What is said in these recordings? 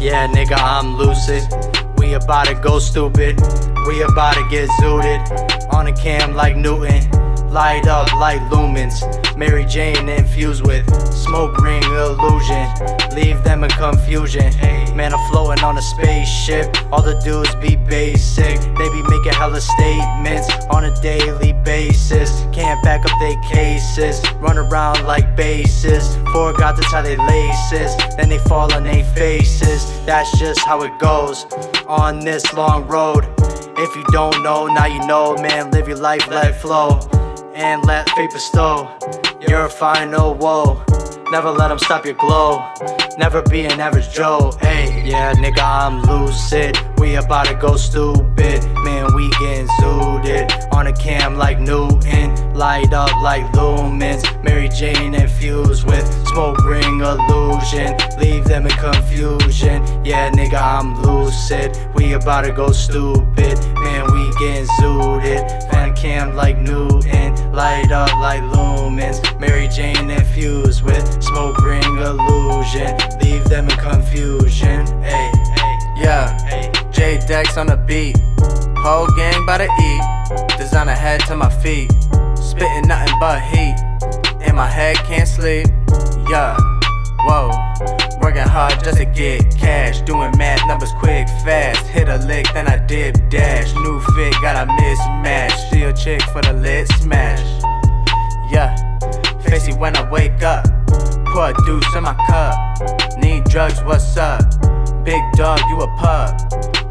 Yeah, nigga, I'm lucid. We about to go stupid. We about to get zooted on a cam like Newton. Light up like lumens. Mary Jane infused with smoke ring illusion. Leave them in confusion. Man, I'm floating on a spaceship. All the dudes be basic. They be making hella statements on a daily basis. Can't back up their cases. Run around like bases. Forgot to tie their laces. Then they fall on their faces. That's just how it goes on this long road. If you don't know, now you know, man. Live your life, let it flow. And let fate bestow your final woe. Never let them stop your glow. Never be an average Joe. Hey, yeah, nigga, I'm lucid. We about to go stupid. Man, we getting zooted. On a cam like Newton. Light up like lumens. Mary Jane infused with smoke ring illusion. Leave them in confusion. Yeah, nigga, I'm lucid. We about to go stupid. Man, we getting zooted. Cam like Newton. Light up like lumens. Mary Jane infused with smoke ring illusion. Leave them in confusion. Hey, Yeah. J Dex on the beat. Whole gang by the E. Designer head to my feet. Spitting nothing but heat. In my head, can't sleep. Yeah, whoa. Working hard just to get cash. Doing math numbers quick, fast. Hit a lick, then I dip dash. New fit, got a mismatch. Steal chick for the lit smash. Yeah, facey when I wake up. Pour a deuce in my cup. Need drugs, what's up? Big dog, you a pup.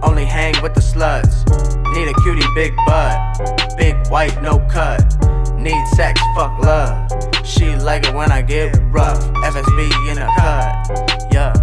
Only hang with the sluts. Need a cutie, big butt. Big white, no cut. Need sex, fuck love. She like it when I get rough. FSB in a cut. Yeah.